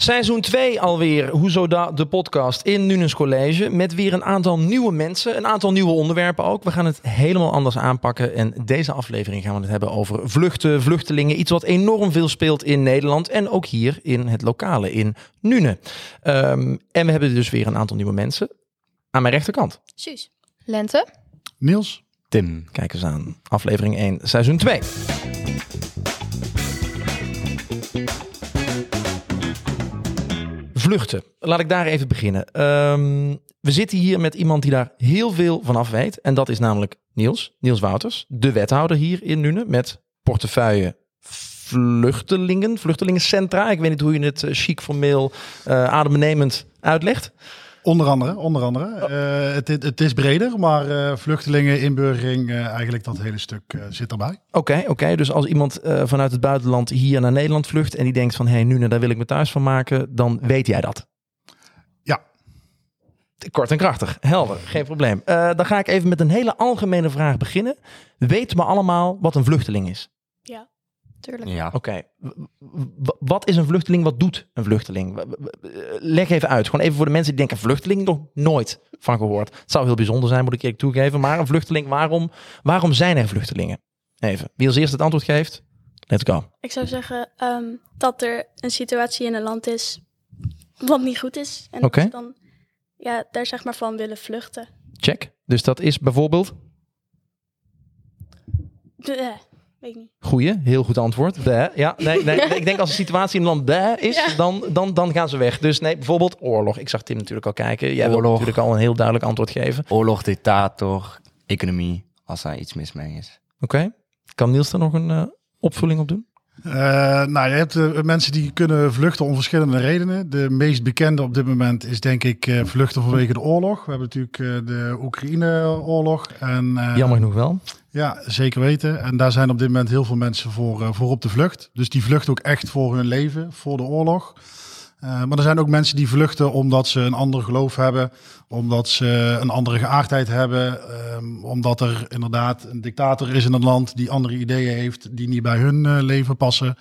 Seizoen 2 alweer, Hoezo da, de podcast in Nunes College. Met weer een aantal nieuwe mensen, een aantal nieuwe onderwerpen ook. We gaan het helemaal anders aanpakken. En deze aflevering gaan we het hebben over vluchten, vluchtelingen. Iets wat enorm veel speelt in Nederland. En ook hier in het lokale, in Nune. Ehm, en we hebben dus weer een aantal nieuwe mensen. Aan mijn rechterkant. Suus. Lente. Niels? Tim. Kijk eens aan. Aflevering 1, seizoen 2. Vluchten. Laat ik daar even beginnen. Ehm, we zitten hier met iemand die daar heel veel van af weet. En dat is namelijk Niels. Niels Wouters. De wethouder hier in Nune. Met portefeuille vluchtelingen. Vluchtelingencentra. Ik weet niet hoe je het eh, chic formeel uh, adembenemend uitlegt. Onder andere, onder andere. Uh, het, het, is breder, maar uh, vluchtelingen, inburgering, uh, eigenlijk dat hele stuk zit erbij. Oké, okay, oké. Okay. Dus als iemand vanuit het buitenland hier naar Nederland vlucht en die denkt van, hé, hey, nu daar wil ik me thuis van maken, dan weet jij dat. Ja. Kort en krachtig, helder, geen probleem. dan ga ik even met een hele algemene vraag beginnen. Weten we allemaal wat een vluchteling is? Ja. Tuurlijk. Ja. Oké, okay. wat is een vluchteling? Wat doet een vluchteling? Leg even uit. Gewoon even voor de mensen die denken: vluchteling nog nooit van gehoord. Het zou heel bijzonder zijn, moet ik eerlijk toegeven. Maar een vluchteling, waarom, waarom zijn er vluchtelingen? Even. Wie als eerste het antwoord geeft, let's go. Ik zou zeggen um, dat er een situatie in een land is wat niet goed is. En okay. dat ze dan ja, daar zeg maar van willen vluchten. Check. Dus dat is bijvoorbeeld. De, Weet ik niet. Goeie, heel goed antwoord. De, ja, nee, nee, ik denk als de situatie in een land de is, ja. dan, dan, dan gaan ze weg. Dus nee, bijvoorbeeld oorlog. Ik zag Tim natuurlijk al kijken. Jij wil natuurlijk al een heel duidelijk antwoord geven. Oorlog, dictator, economie, als daar iets mis mee is. Oké. Okay. Kan Niels er nog een uh, opvulling op doen? Uh, nou, je hebt uh, mensen die kunnen vluchten om verschillende redenen. De meest bekende op dit moment is denk ik uh, vluchten vanwege de oorlog. We hebben natuurlijk de Oekraïne-oorlog. En, Jammer genoeg wel. Ja, zeker weten. En daar zijn op dit moment heel veel mensen voor, voor op de vlucht. Dus die vluchten ook echt voor hun leven, voor de oorlog. Uh, maar er zijn ook mensen die vluchten omdat ze een ander geloof hebben, omdat ze een andere geaardheid hebben, um, omdat er inderdaad een dictator is in het land die andere ideeën heeft die niet bij hun uh, leven passen.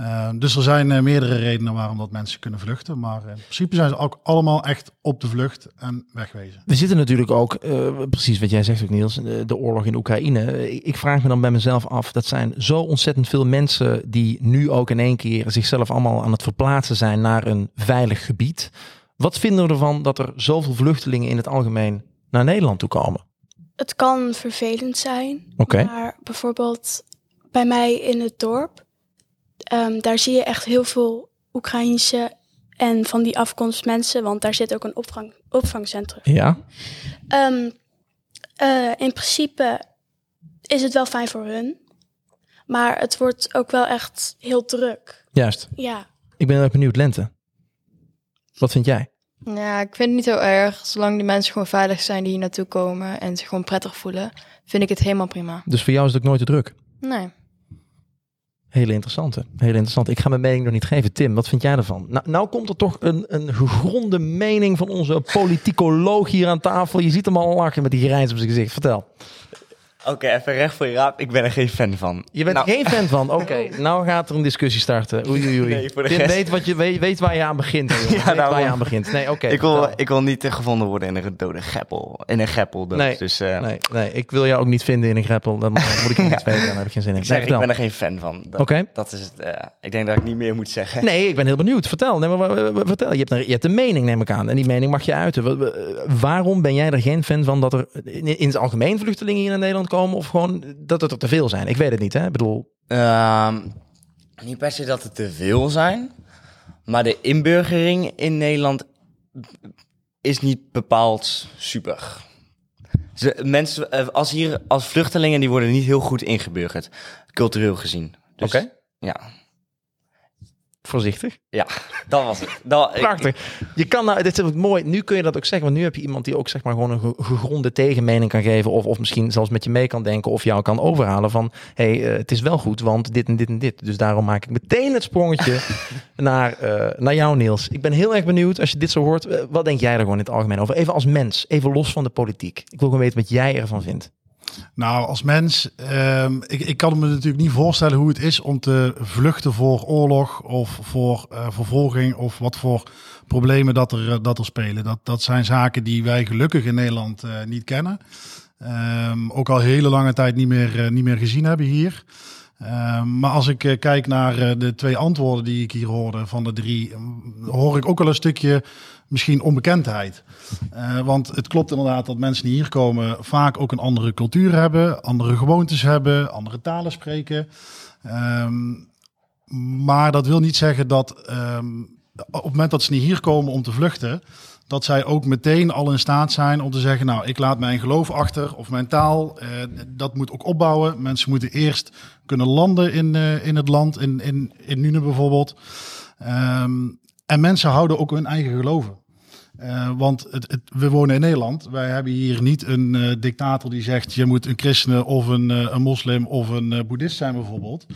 Uh, dus er zijn uh, meerdere redenen waarom dat mensen kunnen vluchten. Maar in principe zijn ze ook allemaal echt op de vlucht en wegwezen. We zitten natuurlijk ook, uh, precies wat jij zegt ook Niels, de, de oorlog in Oekraïne. Ik, vraag me dan bij mezelf af, dat zijn zo ontzettend veel mensen die nu ook in één keer zichzelf allemaal aan het verplaatsen zijn naar een veilig gebied. Wat vinden we ervan dat er zoveel vluchtelingen in het algemeen naar Nederland toe komen? Het kan vervelend zijn, okay. maar bijvoorbeeld bij mij in het dorp Um, daar zie je echt heel veel Oekraïense en van die afkomst mensen, want daar zit ook een opvang, opvangcentrum. Ja. Um, uh, in principe is het wel fijn voor hun, maar het wordt ook wel echt heel druk. Juist. Ja. Ik ben ook benieuwd, Lente. Wat vind jij? Ja, ik vind het niet heel erg. Zolang die mensen gewoon veilig zijn die hier naartoe komen en zich gewoon prettig voelen, vind ik het helemaal prima. Dus voor jou is het ook nooit te druk? Nee. Hele interessante. Hele interessant. Ik ga mijn mening nog niet geven. Tim, wat vind jij ervan? Nou, nou komt er toch een, een gegronde mening van onze politicoloog hier aan tafel. Je ziet hem al lachen met die grijns op zijn gezicht. Vertel. Oké, okay, even recht voor je raap. Ik ben er geen fan van. Je bent nou. er geen fan van? Oké, okay. nou gaat er een discussie starten. Oei, oei, oei. Nee, Tim weet, wat je, weet, weet waar je aan begint. Hè, ja, weet waar je aan begint. Nee, oké. Okay, ik, wil, ik wil niet gevonden worden in een dode greppel. In een greppel. Dus, nee, dus, uh... nee, nee, ik wil jou ook niet vinden in een greppel. Dan moet ik niet weten. Daar heb ik geen zin in. Ik, zeg, nee, ik ben er geen fan van. Oké. Okay. Dat is het. Uh, ik denk dat ik niet meer moet zeggen. Nee, ik ben heel benieuwd. Vertel. Nee, maar, vertel. Je hebt, een, je hebt een mening, neem ik aan. En die mening mag je uiten. Waarom ben jij er geen fan van dat er in, in het algemeen vluchtelingen hier naar Nederland komen? Of gewoon dat het er te veel zijn? Ik weet het niet, hè? Ik bedoel... Uh, niet per se dat het te veel zijn. Maar de inburgering in Nederland is niet bepaald super. Ze, mensen, eh, als hier als vluchtelingen, die worden niet heel goed ingeburgerd. Cultureel gezien. Dus, Oké. Okay. Ja. Voorzichtig. Ja, dat was het. Dat, Prachtig. Je kan nou, dit is ook mooi. Nu kun je dat ook zeggen, want nu heb je iemand die ook zeg maar gewoon een gegronde tegenmening kan geven, of, of misschien zelfs met je mee kan denken, of jou kan overhalen van, hé, hey, uh, het is wel goed, want dit en dit en dit. Dus daarom maak ik meteen het sprongetje naar, uh, naar jou, Niels. Ik ben heel erg benieuwd als je dit zo hoort. Uh, wat denk jij er gewoon in het algemeen over? Even als mens, even los van de politiek. Ik wil gewoon weten wat jij ervan vindt. Nou, als mens, ehm, ik, ik kan me natuurlijk niet voorstellen hoe het is om te vluchten voor oorlog of voor eh, vervolging of wat voor problemen dat er, dat er spelen. Dat, dat zijn zaken die wij gelukkig in Nederland eh, niet kennen. Ehm, ook al hele lange tijd niet meer, eh, niet meer gezien hebben hier. Ehm, maar als ik kijk naar de twee antwoorden die ik hier hoorde van de drie, mm, hoor ik ook wel een stukje misschien onbekendheid. Eh, want het klopt inderdaad dat mensen die hier komen vaak ook een andere cultuur hebben, andere gewoontes hebben, andere talen spreken. Ehm, maar dat wil niet zeggen dat ehm, op het moment dat ze niet hier komen om te vluchten, dat zij ook meteen al in staat zijn om te zeggen, nou, ik laat mijn geloof achter of mijn taal. eh, dat moet ook opbouwen. Mensen moeten eerst kunnen landen in, eh, in het land, in, in, in Nune bijvoorbeeld. Ehm, en mensen houden ook hun eigen geloven. Eh, want het, het, we wonen in Nederland. Wij hebben hier niet een eh, dictator die zegt: je moet een christen of een, eh, een moslim of een boeddhist zijn, bijvoorbeeld.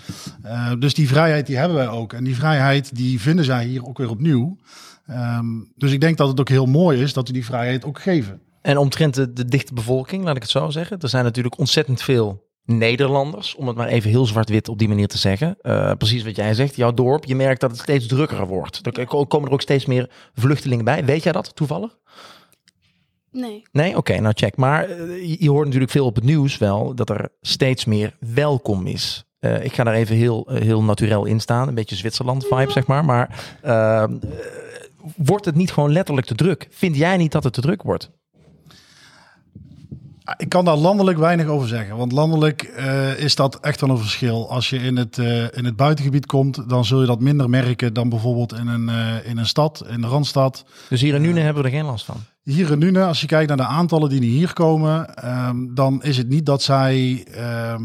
Dus die vrijheid die hebben wij ook. En die vrijheid die vinden zij hier ook weer opnieuw. Ehm, dus ik denk dat het ook heel mooi is dat we die vrijheid ook geven. En omtrent de, de dichte bevolking, laat ik het zo zeggen. Er zijn natuurlijk ontzettend veel Nederlanders, om het maar even heel zwart-wit op die manier te zeggen. Eh, precies wat jij zegt, jouw dorp, je merkt dat het steeds drukker wordt. Er ko- komen er ook steeds meer vluchtelingen bij. Weet jij dat toevallig? Nee. Nee? Oké, nou check. Maar eh, je, hoort natuurlijk veel op het nieuws wel dat er steeds meer welkom is. Eh, ik ga daar even heel, heel naturel in staan. Een beetje Zwitserland-vibe, zeg maar. Maar eh, eh, wordt het niet gewoon letterlijk te druk? Vind jij niet dat het te druk wordt? Ik kan daar landelijk weinig over zeggen. Want landelijk eh, is dat echt wel een verschil. Als je in het, eh, in het buitengebied komt, dan zul je dat minder merken dan bijvoorbeeld in een, eh, in een stad, in de Randstad. Dus hier in Nune hebben we er geen last van. Hier in Nune, als je kijkt naar de aantallen die hier komen, ehm, dan is het niet dat zij ehm,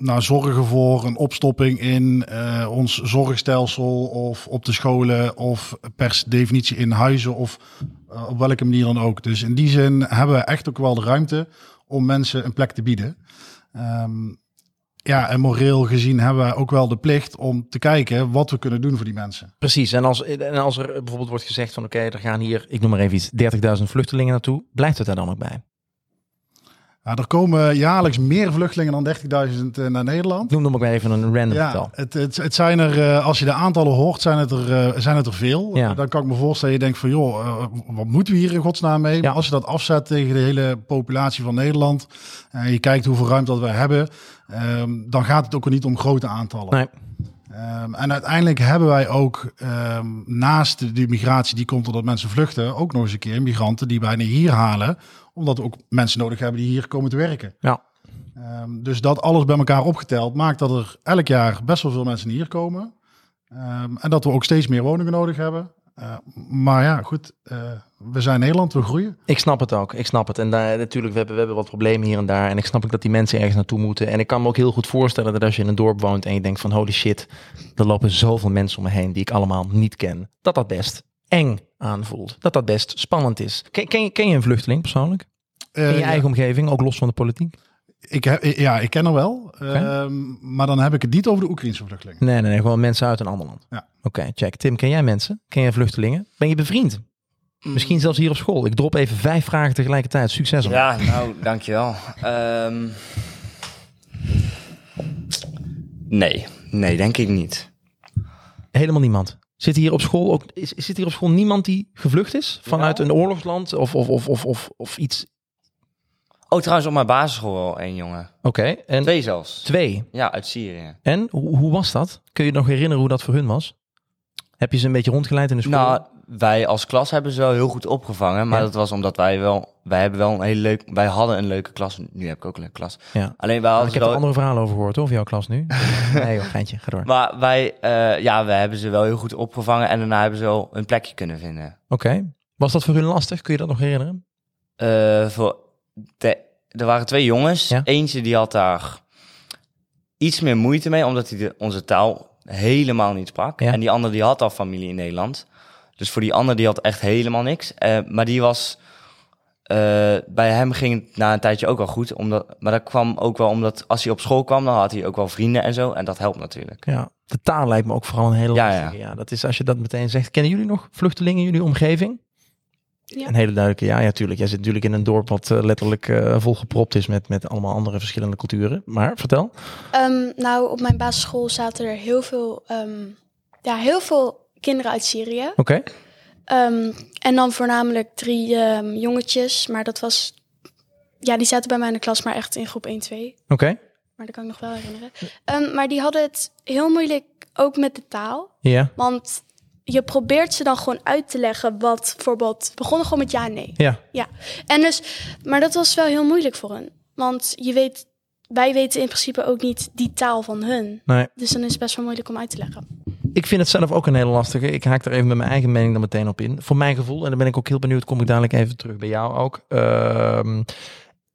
nou, zorgen voor een opstopping in eh, ons zorgstelsel of op de scholen of per definitie in huizen of eh, op welke manier dan ook. Dus in die zin hebben we echt ook wel de ruimte om mensen een plek te bieden. Ehm, ja, en moreel gezien hebben we ook wel de plicht om te kijken wat we kunnen doen voor die mensen. Precies. En als, en als er bijvoorbeeld wordt gezegd van oké, er gaan hier, ik noem maar even iets, 30.000 vluchtelingen naartoe. Blijft het daar dan ook bij? Ja, er komen jaarlijks meer vluchtelingen dan 30.000 eh, naar Nederland. Noem nog maar even een random Ja, getal. het, het, het zijn er, eh, als je de aantallen hoort, zijn het er, eh, zijn het er veel. Ja. Dan kan ik me voorstellen, je denkt van joh, wat moeten we hier in godsnaam mee? Ja. Maar als je dat afzet tegen de hele populatie van Nederland, en je kijkt hoeveel ruimte dat we hebben, ehm, dan gaat het ook niet om grote aantallen. Nee. Ehm, en uiteindelijk hebben wij ook ehm, naast de, die migratie die komt doordat mensen vluchten, ook nog eens een keer migranten die bijna hier halen, omdat we ook mensen nodig hebben die hier komen te werken. Ja. Ehm, dus dat alles bij elkaar opgeteld maakt dat er elk jaar best wel veel mensen hier komen. En dat we ook steeds meer woningen nodig hebben. Eh, maar ja, goed, eh, we zijn Nederland, we groeien. Ik snap het ook. Ik snap het. En daar, natuurlijk, we hebben, we hebben wat problemen hier en daar. En ik snap ook dat die mensen ergens naartoe moeten. En ik kan me ook heel goed voorstellen dat als je in een dorp woont en je denkt van holy shit, er lopen zoveel mensen om me heen die ik allemaal niet ken. Dat dat best eng aanvoelt. Dat dat best spannend is. Ken, ken, je, ken je een vluchteling persoonlijk? Eh, In je ja, eigen omgeving, ook los van de politiek? Ik heb, ja, ik ken er wel. Ehm, maar dan heb ik het niet over de Oekraïnse vluchtelingen. Nee, nee, nee. Gewoon mensen uit een ander land. Ja. Oké, check. Tim, ken jij mensen? Ken jij vluchtelingen? Ben je bevriend? Misschien zelfs hier op school. Ik drop even vijf vragen tegelijkertijd. Succes. om. Ja, nou, dankjewel. Ehm nee, nee, denk ik niet. Helemaal niemand. Zit hier op school ook? Is, zit hier op school niemand die gevlucht is vanuit Ja. een oorlogsland of of of of of, of iets? Oh, trouwens, op mijn basisschool wel één jongen. Oké. En Twee zelfs. twee. Ja, uit Syrië. En hoe, hoe was dat? Kun je je nog herinneren hoe dat voor hun was? Heb je ze een beetje rondgeleid in de school? Nou, wij als klas hebben ze wel heel goed opgevangen. Maar Ja. dat was omdat wij wel... Wij hebben wel een hele leuk... Wij hadden een leuke klas. Nu heb ik ook een leuke klas. ja. Alleen wij ik hadden heb ze er wel... andere verhalen over gehoord, hoor, over jouw klas nu. nee, joh, geintje, ga door. Maar wij... eh, ja, wij hebben ze wel heel goed opgevangen. En daarna hebben ze wel een plekje kunnen vinden. Oké. Was dat voor hun lastig? Kun je dat nog herinneren? Eh, voor de, er waren twee jongens. Ja. Eentje die had daar iets meer moeite mee, omdat hij de, onze taal helemaal niet sprak. Ja. En die andere die had al familie in Nederland. Dus voor die andere die had echt helemaal niks. Eh, maar die was... eh, bij hem ging het na een tijdje ook wel goed. Omdat, maar dat kwam ook wel omdat als hij op school kwam, dan had hij ook wel vrienden en zo. En dat helpt natuurlijk. Ja. De taal lijkt me ook vooral een hele Ja, lastige. Ja, dat is als je dat meteen zegt. Kennen jullie nog vluchtelingen in jullie omgeving? Ja. Een hele duidelijke ja. Ja, tuurlijk. Jij zit natuurlijk in een dorp wat eh, letterlijk eh, volgepropt is met, met allemaal andere verschillende culturen. Maar vertel. Ehm, nou, op mijn basisschool zaten er heel veel, ehm, ja, heel veel kinderen uit Syrië. Oké. Ehm, en dan voornamelijk drie jongetjes, maar dat was... Ja, die zaten bij mij in de klas, maar echt in groep 1, 2. Oké. Maar dat kan ik nog wel herinneren. Maar die hadden het heel moeilijk, ook met de taal. Ja. Want je probeert ze dan gewoon uit te leggen wat bijvoorbeeld... Begonnen gewoon met ja en nee. Ja. Ja. En dus, maar dat was wel heel moeilijk voor hen. Want je weet, wij weten in principe ook niet die taal van hun. Nee. Dus dan is het best wel moeilijk om uit te leggen. Ik vind het zelf ook een hele lastige. Ik haak er even met mijn eigen mening dan meteen op in. Voor mijn gevoel, en dan ben ik ook heel benieuwd, kom ik dadelijk even terug bij jou ook. Ehm,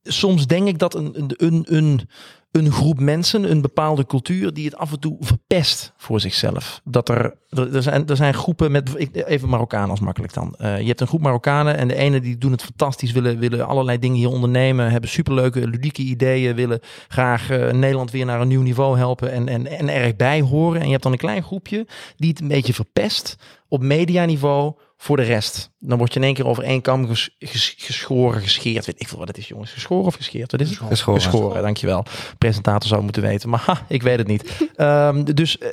soms denk ik dat een, een, een, een, groep mensen, een bepaalde cultuur, die het af en toe verpest voor zichzelf. Dat er, er, zijn, er zijn groepen met, even Marokkanen als makkelijk dan. Eh, je hebt een groep Marokkanen en de ene die doen het fantastisch, willen, willen allerlei dingen hier ondernemen, hebben superleuke, ludieke ideeën, willen graag eh, Nederland weer naar een nieuw niveau helpen en, en, en erg bij horen. En je hebt dan een klein groepje die het een beetje verpest op medianiveau voor de rest. Dan word je in één keer over één kam ges- ges- geschoren, gescheerd. Weet ik veel wat het is, jongens. Geschoren of gescheerd? Wat is het? Geschoren. Geschoren, dankjewel. Presentator zou moeten weten, maar ha, ik weet het niet. Ehm, dus eh,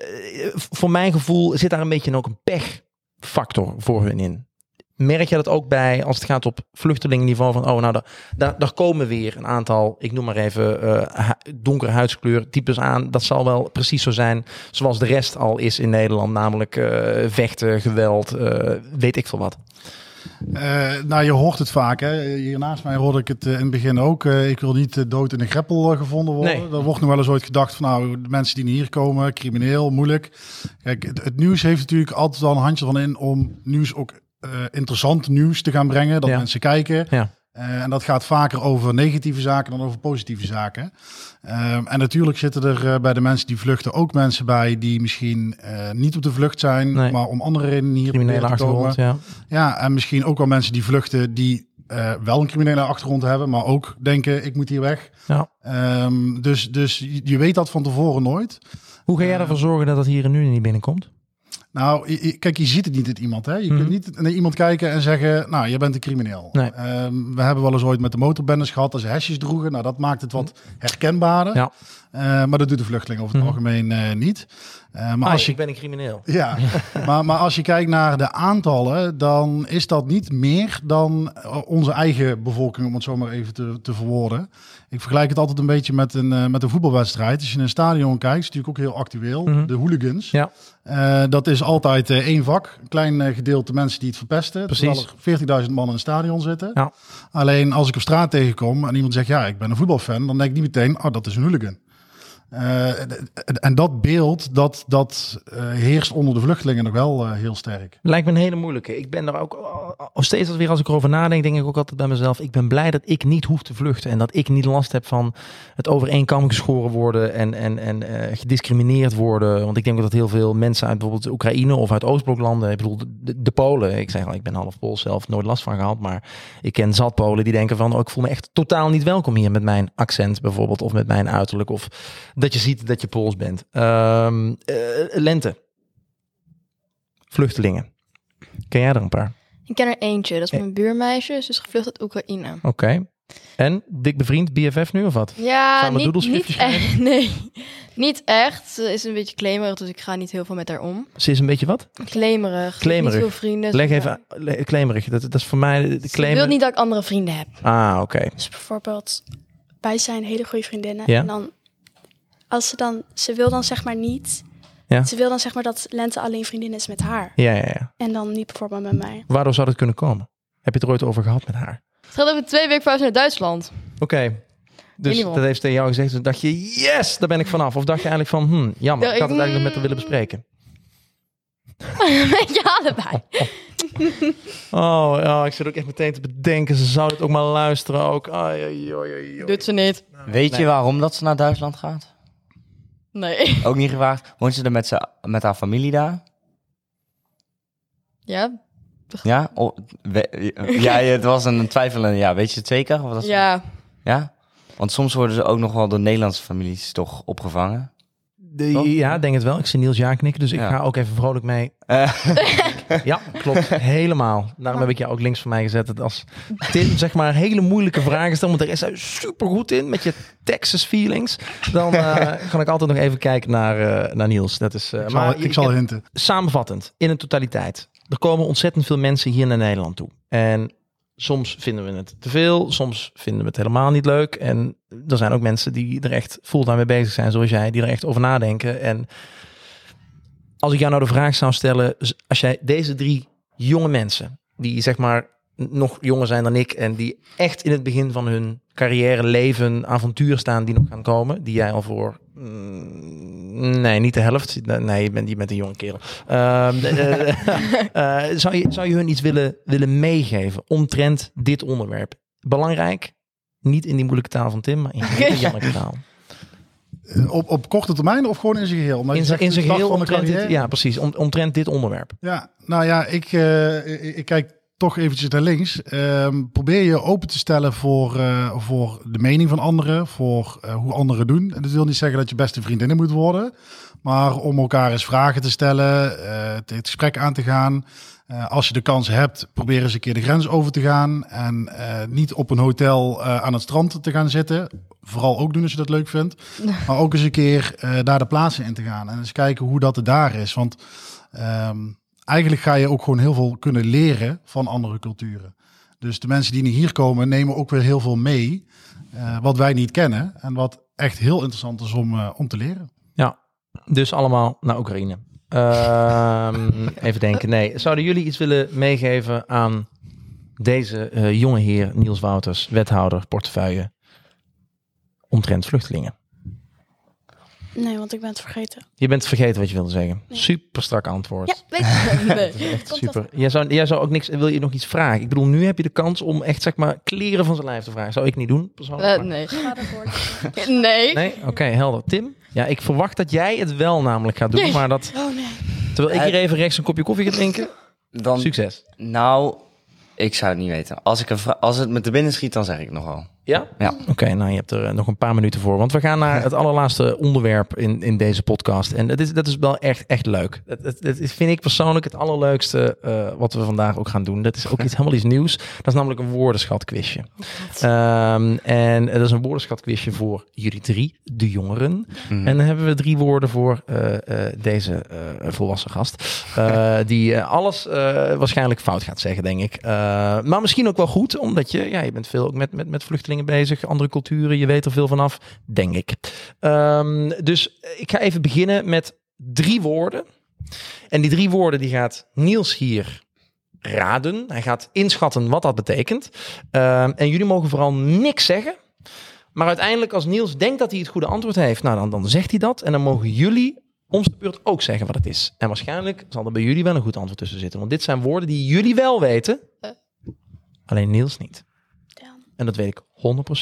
voor mijn gevoel zit daar een beetje ook een pechfactor voor hun in. Merk je dat ook bij als het gaat op vluchtelingenniveau van oh nou daar, daar, daar komen weer een aantal ik noem maar even hu- donkere huidskleur types aan dat zal wel precies zo zijn zoals de rest al is in Nederland namelijk eh, vechten geweld eh, weet ik veel wat nou, je hoort het vaak. Hè. Hier naast mij hoorde ik het in het begin ook. Ik wil niet dood in een greppel gevonden worden. Nee. Er wordt nog wel eens ooit gedacht van nou, de mensen die hier komen, crimineel, moeilijk. Kijk, het, het nieuws heeft natuurlijk altijd wel een handje van in om nieuws ook eh, interessant nieuws te gaan brengen. Dat Ja. mensen kijken. ja Eh, en dat gaat vaker over negatieve zaken dan over positieve zaken. Ehm, en natuurlijk zitten er eh, bij de mensen die vluchten ook mensen bij die misschien niet op de vlucht zijn, Nee. maar om andere redenen hier te komen. achtergrond ja Ja, en misschien ook wel mensen die vluchten die wel een criminele achtergrond hebben, maar ook denken ik moet hier weg. Ja. Ehm, dus, dus je je weet dat van tevoren nooit. hoe ga jij ervoor zorgen dat dat hier en nu niet binnenkomt Nou, kijk, je ziet het niet in iemand. Hè? Je Mhm. kunt niet naar iemand kijken en zeggen, nou, je bent een crimineel. Nee. Ehm, we hebben wel eens ooit met de motorbendes gehad dat ze hesjes droegen. Nou, dat maakt het wat herkenbaarder. Ja. Eh, maar dat doet de vluchteling over het Mhm. algemeen eh, niet. Eh, maar Ah, als je ik ben een crimineel Ja, maar, maar als je kijkt naar de aantallen, dan is dat niet meer dan eh, onze eigen bevolking, om het zo maar even te, te verwoorden. Ik vergelijk het altijd een beetje met een, eh, met een voetbalwedstrijd. Als je in een stadion kijkt, is het natuurlijk ook heel actueel. Mhm. De hooligans. Ja. Dat is altijd één vak. Een klein gedeelte mensen die het verpesten. Precies. Terwijl er 40.000 man in een stadion zitten. Ja. Alleen als ik op straat tegenkom en iemand zegt, ja, ik ben een voetbalfan, dan denk ik niet meteen, oh, dat is een hooligan. Eh, en dat beeld, dat, dat eh, heerst onder de vluchtelingen nog wel eh, heel sterk. Lijkt me een hele moeilijke. Ik ben er ook oh, steeds als weer als ik erover nadenk, denk ik ook altijd bij mezelf. Ik ben blij dat ik niet hoef te vluchten en dat ik niet last heb van het over één kam geschoren worden en, en, en gediscrimineerd worden. Want ik denk dat heel veel mensen uit bijvoorbeeld Oekraïne of uit Oostbloklanden, ik bedoel de, de Polen. Ik zeg al, ik ben half Pools zelf, nooit last van gehad, maar ik ken zat Polen die denken van, oh, ik voel me echt totaal niet welkom hier met mijn accent bijvoorbeeld of met mijn uiterlijk of dat je ziet dat je Pools bent. Ehm, eh, lente. Vluchtelingen. Ken jij er een paar? Ik ken er eentje, dat is Eh. mijn buurmeisje. Ze is gevlucht uit Oekraïne. Oké. En dik bevriend, BFF nu of wat? Ja, Samen niet, niet echt. Nee, niet echt. Ze is een beetje claimerig, dus ik ga niet heel veel met haar om. Ze is een beetje wat? Claimerig. Claimerig. Niet veel vrienden. Leg even, le- claimerig. Dat, dat is voor mij de wil niet dat ik andere vrienden heb. Ah, oké. Dus bijvoorbeeld, wij zijn hele goede vriendinnen. Ja. En dan, als ze dan, ze wil dan zeg maar niet, Ja. ze wil dan zeg maar dat Lente alleen vriendin is met haar. Ja, ja, ja. En dan niet bijvoorbeeld met mij. Waardoor zou dat kunnen komen? Heb je het er ooit over gehad met haar? Het gaat over twee weken verhuizen naar Duitsland. Oké. Dus dat heeft tegen jou gezegd. Dus dacht je, yes, daar ben ik vanaf. Of dacht je eigenlijk van, hm, jammer. Ja, ik had het eigenlijk nog met haar willen bespreken. Weet je allebei. Oh, ja, ik zit ook echt meteen te bedenken. Ze zou dit ook maar luisteren ook. Ai, ai, ai, ai, ai. Doet ze niet. Weet Nee. je waarom dat ze naar Duitsland gaat? Nee. Ook niet gevraagd. Woont ze er met, ze, met haar familie daar? Ja? Ja? Oh, we- ja, het was een twijfelende. Ja, weet je het zeker? Of was Ja. ja? Want soms worden ze ook nog wel door Nederlandse families toch opgevangen. De- ja, denk het wel. Ik zie Niels ja knikken, dus ik Ja. ga ook even vrolijk mee. Ja, klopt. Helemaal. Daarom heb ik jou ook links van mij gezet. Dat als Tim zeg maar hele moeilijke vragen stelt, want daar is hij super goed in met je Texas feelings. Dan eh, kan ik altijd nog even kijken naar, eh, naar Niels. Dat is, eh, Ik zal, maar ik zal hinten. samenvattend, in een totaliteit. Er komen ontzettend veel mensen hier naar Nederland toe. En soms vinden we het te veel, soms vinden we het helemaal niet leuk. En er zijn ook mensen die er echt fulltime mee bezig zijn, zoals jij, die er echt over nadenken. En als ik jou nou de vraag zou stellen, als jij deze drie jonge mensen, die zeg maar nog jonger zijn dan ik en die echt in het begin van hun carrière, leven, avontuur staan die nog gaan komen, die jij al voor, mm, nee, niet de helft, nee, je bent, je bent een jonge kerel. Ehm, eh, zou, je, zou je hun iets willen, willen meegeven omtrent dit onderwerp? Belangrijk, niet in die moeilijke taal van Tim, maar in de Janneke taal. Eh, Op, op korte termijn of gewoon in zijn geheel? In zijn, zegt, in zijn de start geheel omtrent dit, ja precies, om, omtrent dit onderwerp. Ja, nou ja, ik, eh, ik, kijk toch eventjes naar links. Ehm, probeer je open te stellen voor, eh, voor de mening van anderen, voor hoe anderen doen. En dat wil niet zeggen dat je beste vriendinnen moet worden, maar om elkaar eens vragen te stellen, het gesprek aan te gaan. Eh, als je de kans hebt, probeer eens een keer de grens over te gaan en eh, niet op een hotel eh, aan het strand te gaan zitten. Vooral ook doen als je dat leuk vindt. Maar ook eens een keer eh, daar de plaatsen in te gaan en eens kijken hoe dat er daar is. Want ehm, eigenlijk ga je ook gewoon heel veel kunnen leren van andere culturen. Dus de mensen die hier komen nemen ook weer heel veel mee eh, wat wij niet kennen en wat echt heel interessant is om, eh, om te leren. Ja, dus allemaal naar Oekraïne. Ehm, even denken. Nee, zouden jullie iets willen meegeven aan deze eh, jonge heer Niels Wouters, wethouder portefeuille omtrent vluchtelingen? Nee, want ik ben het vergeten. Je bent vergeten wat je wilde zeggen. Nee. Super strak antwoord. Ja, weet je. Echt super. Jij zou, jij zou ook niks. Wil je nog iets vragen? Ik bedoel, nu heb je de kans om echt zeg maar kleren van zijn lijf te vragen. Zou ik niet doen persoonlijk. Eh, nee. Nee. Nee, oké, helder. Tim? Ja, ik verwacht dat jij het wel namelijk gaat doen, Nee. maar dat Oh nee. terwijl ik hier even rechts een kopje koffie ga drinken. Dan, Succes. nou, ik zou het niet weten. Als, ik een als het me te binnen schiet, dan zeg ik het nog wel. Ja? Ja. Oké, nou je hebt er eh, nog een paar minuten voor. Want we gaan naar het allerlaatste onderwerp in, in deze podcast. En dat is, dat is wel echt, echt leuk. Dat, dat, vind ik persoonlijk het allerleukste eh, wat we vandaag ook gaan doen. Dat is ook iets helemaal iets nieuws. Dat is namelijk een woordenschatkquizje. Ehm, en dat is een woordenschatkquizje voor jullie drie, de jongeren. Mhm. En dan hebben we drie woorden voor eh, eh, deze eh, volwassen gast. eh, die alles eh, waarschijnlijk fout gaat zeggen, denk ik. Eh, maar misschien ook wel goed, omdat je, ja, je bent veel ook met, met, met vluchtelingen bezig. Andere culturen, je weet er veel vanaf, denk ik. Ehm, dus ik ga even beginnen met drie woorden. En die drie woorden die gaat Niels hier raden. Hij gaat inschatten wat dat betekent. Ehm, en jullie mogen vooral niks zeggen. Maar uiteindelijk, als Niels denkt dat hij het goede antwoord heeft, nou dan, dan zegt hij dat. En dan mogen jullie om de beurt ook zeggen wat het is. En waarschijnlijk zal er bij jullie wel een goed antwoord tussen zitten. Want dit zijn woorden die jullie wel weten. Eh. Alleen Niels niet. En dat weet ik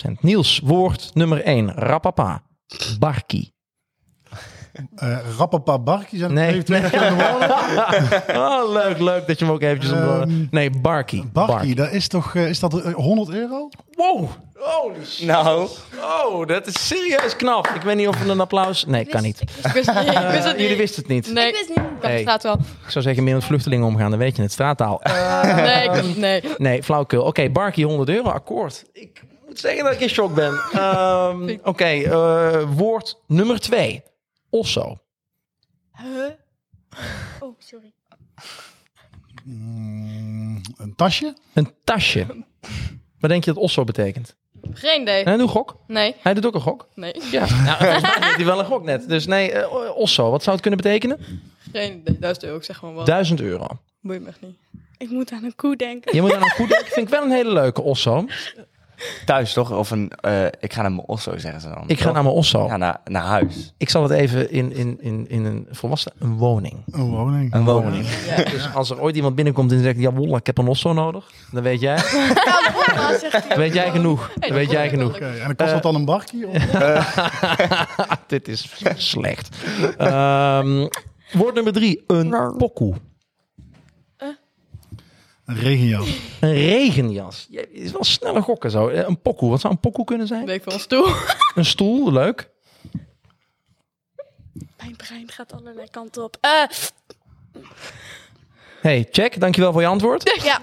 100%. Niels, woord nummer 1. Rapapa. Barkie. Eh Rappapa Barkie zijn Nee. even twee verschillende woorden. Oh, leuk, leuk dat je hem ook eventjes... Om nee, Barkie. Barkie, dat is toch eh, is dat eh, 100 euro? Wow. Holy shit. Nou, Oh, dat is serieus knap. Ik weet niet of we een applaus... Nee, kan niet. Ik wist, ik wist Eh, het jullie niet. wisten het niet. Nee. Ik wist niet. Dat Hey. staat wel. Ik zou zeggen, meer met vluchtelingen omgaan, dan weet je het. Straattaal. nee, ik, nee. Nee, flauwkul. Oké, Barkie 100 euro, akkoord. Ik moet zeggen dat ik in shock ben. Ehm, Oké, eh, woord nummer twee. Osso. Huh? Oh, sorry. Mm, een tasje? Een tasje. Wat denk je dat osso betekent? Geen idee. Hij doet een gok. Nee. Hij doet ook een gok. Nee. Ja, nou, volgens mij deed hij wel een gok net. Dus nee, eh, osso. Wat zou het kunnen betekenen? Geen idee. Duizend euro, ik zeg gewoon wat. 1000 euro. Boeit me echt niet. Ik moet aan een koe denken. Je moet aan een goed denken. Vind ik wel een hele leuke osso. Thuis toch? Of een, eh, ik ga naar mijn osso, zeggen ze dan. Ik ga naar mijn osso. Ja, naar, naar huis. Ik zal het even in, in, in, in een volwassen... Een woning. Een woning. Een woning. Dus als er ooit iemand binnenkomt en zegt... Ja, Wolla, ik heb een osso nodig. Dan weet jij... Ja. Dan weet jij genoeg. Dan weet jij genoeg. Oké, en dan kost dat dan een barkie? Of? Dit is slecht. Ehm, woord nummer drie. Een pokoe. Een regenjas. Een regenjas. Je is wel sneller gokken zo. Eh, Een pokoe. Wat zou een pokoe kunnen zijn? Weet ik van een stoel. Een stoel. Leuk. Mijn brein gaat allerlei kanten op. Eh, Hey, check. Dankjewel voor je antwoord. Ja.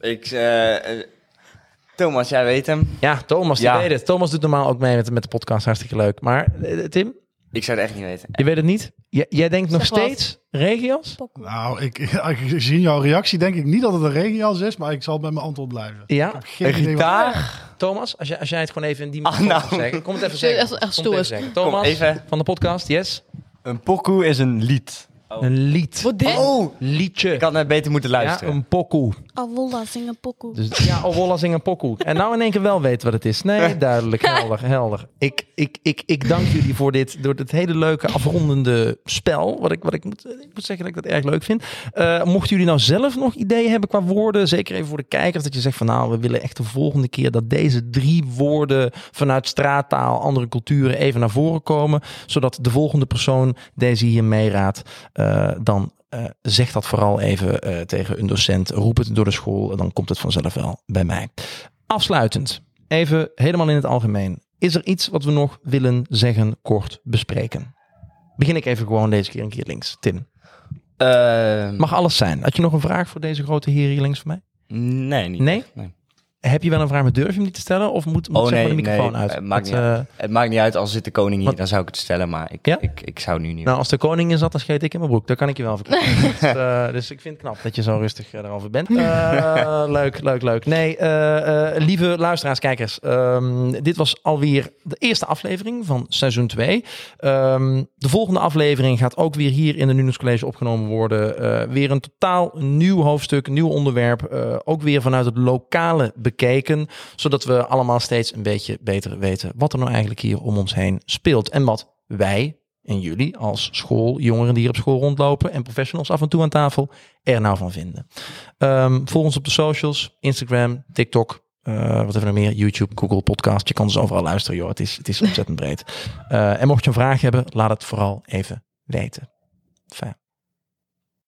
Ik, eh, eh, Thomas, jij weet hem. Ja, Thomas, die Ja. weet het. Thomas doet normaal ook mee met, met de podcast. Hartstikke leuk. Maar eh, Tim, Ik zou het echt niet weten. je weet het niet? J- jij denkt nog wat. steeds regio's? Nou, ik, gezien jouw reactie denk ik niet dat het een regenjas is, maar ik zal bij mijn antwoord blijven. Ja. Ik Een gitaar? Thomas, als jij, als jij het gewoon even in die Ah, microfoon nou. zeggen. Kom het even zeggen. echt- echt Kom stoer het even is. zeggen. Thomas, Kom, even. van de podcast, yes. Een pokoe is een lied. Een lied. Wat dit? Oh, Liedje. ik had net beter moeten ja, luisteren. een pokoe. Avolla, zing een pokoe. Dus ja, Owolla zing een pokoe. En nou in één keer wel weten wat het is. Nee, duidelijk, helder, helder. Ik, ik, ik, ik dank jullie voor dit, door dit hele leuke afrondende spel. Wat ik, wat ik, moet, ik moet zeggen dat ik dat erg leuk vind. Eh, mochten jullie nou zelf nog ideeën hebben qua woorden, zeker even voor de kijkers, dat je zegt van nou, we willen echt de volgende keer dat deze drie woorden vanuit straattaal, andere culturen even naar voren komen. Zodat de volgende persoon deze hier meeraadt, eh, dan eh, zeg dat vooral even eh, tegen een docent. Roep het door de school en dan komt het vanzelf wel bij mij. Afsluitend, even helemaal in het algemeen. Is er iets wat we nog willen zeggen, kort bespreken? Begin ik even gewoon deze keer een keer links. Tim, Eh, mag alles zijn. Had je nog een vraag voor deze grote heer hier links van mij? nee, niet. Nee? nee. Heb je wel een vraag, maar durf je hem niet te stellen? Of moet, moet Oh, nee, de microfoon nee, uit? eh, maakt niet eh, Het maakt niet uit als zit de koning hier, Wat- dan zou ik het stellen, maar ik, Ja? ik, ik zou nu niet. Nou, als de koning in zat, dan scheet ik in mijn broek. Dat kan ik je wel verklaren. dus, eh, dus ik vind het knap dat je zo rustig eh, erover bent. Leuk, leuk, leuk. Nee, lieve luisteraars, kijkers. ehm, dit was alweer de eerste aflevering van seizoen 2. Ehm, de volgende aflevering gaat ook weer hier in de Nunes College opgenomen worden. Weer een totaal nieuw hoofdstuk, nieuw onderwerp. ook weer vanuit het lokale bekeken. Zodat we allemaal steeds een beetje beter weten wat er nou eigenlijk hier om ons heen speelt. En wat wij en jullie als school, jongeren die hier op school rondlopen en professionals af en toe aan tafel er nou van vinden. Ehm, volg ons op de socials, Instagram, TikTok, eh, wat we nog meer? YouTube, Google Podcast. Je kan dus overal luisteren, joh. Het is, het is ontzettend breed. Eh, en mocht je een vraag hebben, laat het vooral even weten. Fijn.